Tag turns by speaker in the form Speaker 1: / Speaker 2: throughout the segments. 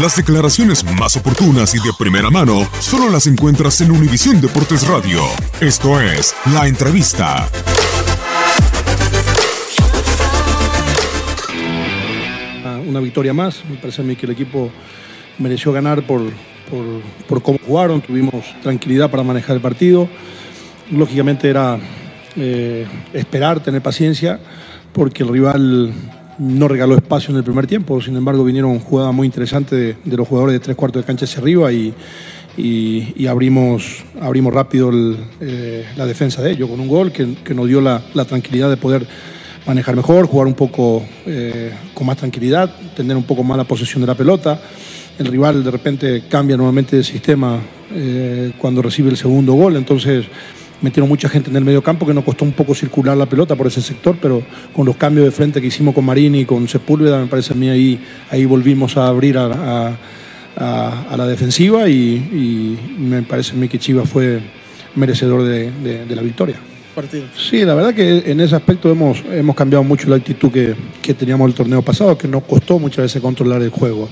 Speaker 1: Las declaraciones más oportunas y de primera mano solo las encuentras en Univisión Deportes Radio. Esto es La Entrevista.
Speaker 2: Una, una victoria más. Me parece a mí que el equipo mereció ganar por, por, por cómo jugaron. Tuvimos tranquilidad para manejar el partido. Lógicamente era eh, esperar, tener paciencia, porque el rival no regaló espacio en el primer tiempo. Sin embargo, vinieron jugadas muy interesantes de, los jugadores de tres cuartos de cancha hacia arriba y, y- abrimos, abrimos rápido eh, la defensa de ellos con un gol que, nos dio la, la tranquilidad de poder manejar mejor, jugar un poco eh, con más tranquilidad, tener un poco más la posesión de la pelota. El rival de repente cambia nuevamente de sistema eh, cuando recibe el segundo gol, entonces metieron mucha gente en el medio campo que nos costó un poco circular la pelota por ese sector, pero con los cambios de frente que hicimos con Marini y con Sepúlveda, me parece a mí ahí, ahí volvimos a abrir a, la defensiva y, me parece a mí que Chivas fue merecedor de la victoria. Sí, la verdad que en ese aspecto hemos, hemos cambiado mucho la actitud que, que teníamos el torneo pasado, que nos costó muchas veces controlar el juego.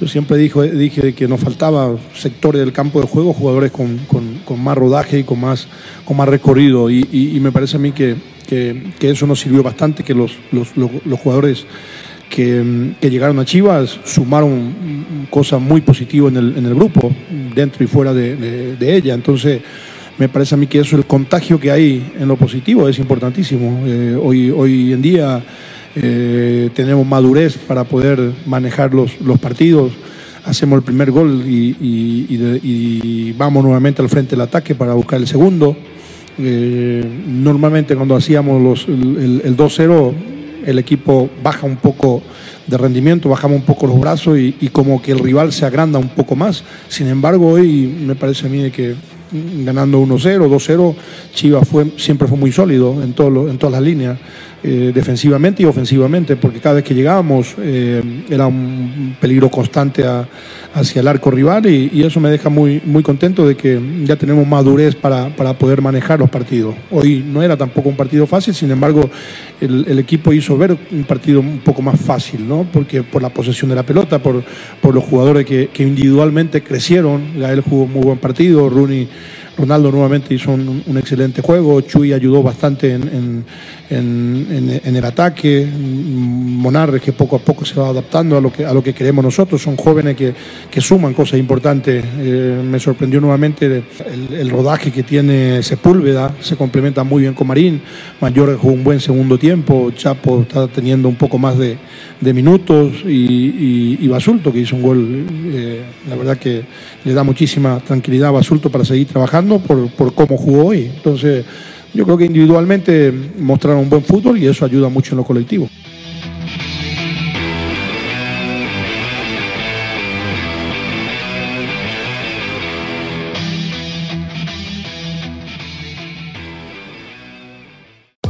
Speaker 2: Yo siempre dijo, dije que nos faltaba sectores del campo de juego, jugadores con, con- con más rodaje y con más, con más recorrido. Y, y- y me parece a mí que, que- que eso nos sirvió bastante, que los, los- los- los jugadores que, que llegaron a Chivas sumaron cosas muy positivas en el, en el grupo, dentro y fuera de, de- de ella. Entonces, me parece a mí que eso, el contagio que hay en lo positivo es importantísimo. Eh, hoy, hoy en día eh, tenemos madurez para poder manejar los, los partidos. Hacemos el primer gol y, vamos nuevamente al frente del ataque para buscar el segundo. Eh, normalmente cuando hacíamos los- el, el 2-0 el equipo baja un poco de rendimiento, bajamos un poco los brazos y, y como que el rival se agranda un poco más. Sin embargo, hoy me parece a mí que ganando 1-0, 2-0, Chivas fue, siempre fue muy sólido en, todo lo- en todas las líneas, eh, defensivamente y ofensivamente, porque cada vez que llegábamos eh, era un peligro constante hacia el arco rival y, eso me deja muy, muy contento de que ya tenemos madurez para, para poder manejar los partidos. Hoy no era tampoco un partido fácil, sin embargo, el, equipo hizo ver un partido un poco más fácil, ¿no? Porque por la posesión de la pelota, por, por los jugadores que, que individualmente crecieron. Gael jugó muy buen partido, Rooney, Ronaldo nuevamente hizo un, excelente juego, Chuy ayudó bastante en, el ataque, Monarres que poco a poco se va adaptando a lo que, queremos nosotros, son jóvenes que, suman cosas importantes. Eh, me sorprendió nuevamente el, rodaje que tiene Sepúlveda, se complementa muy bien con Marín, Mayor jugó un buen segundo tiempo, Chapo está teniendo un poco más de, de minutos y, Basulto que hizo un gol, eh, la verdad que le da muchísima tranquilidad a Basulto para seguir trabajando por, por cómo jugó hoy. Entonces yo creo que individualmente mostraron un buen fútbol y eso ayuda mucho en lo colectivo.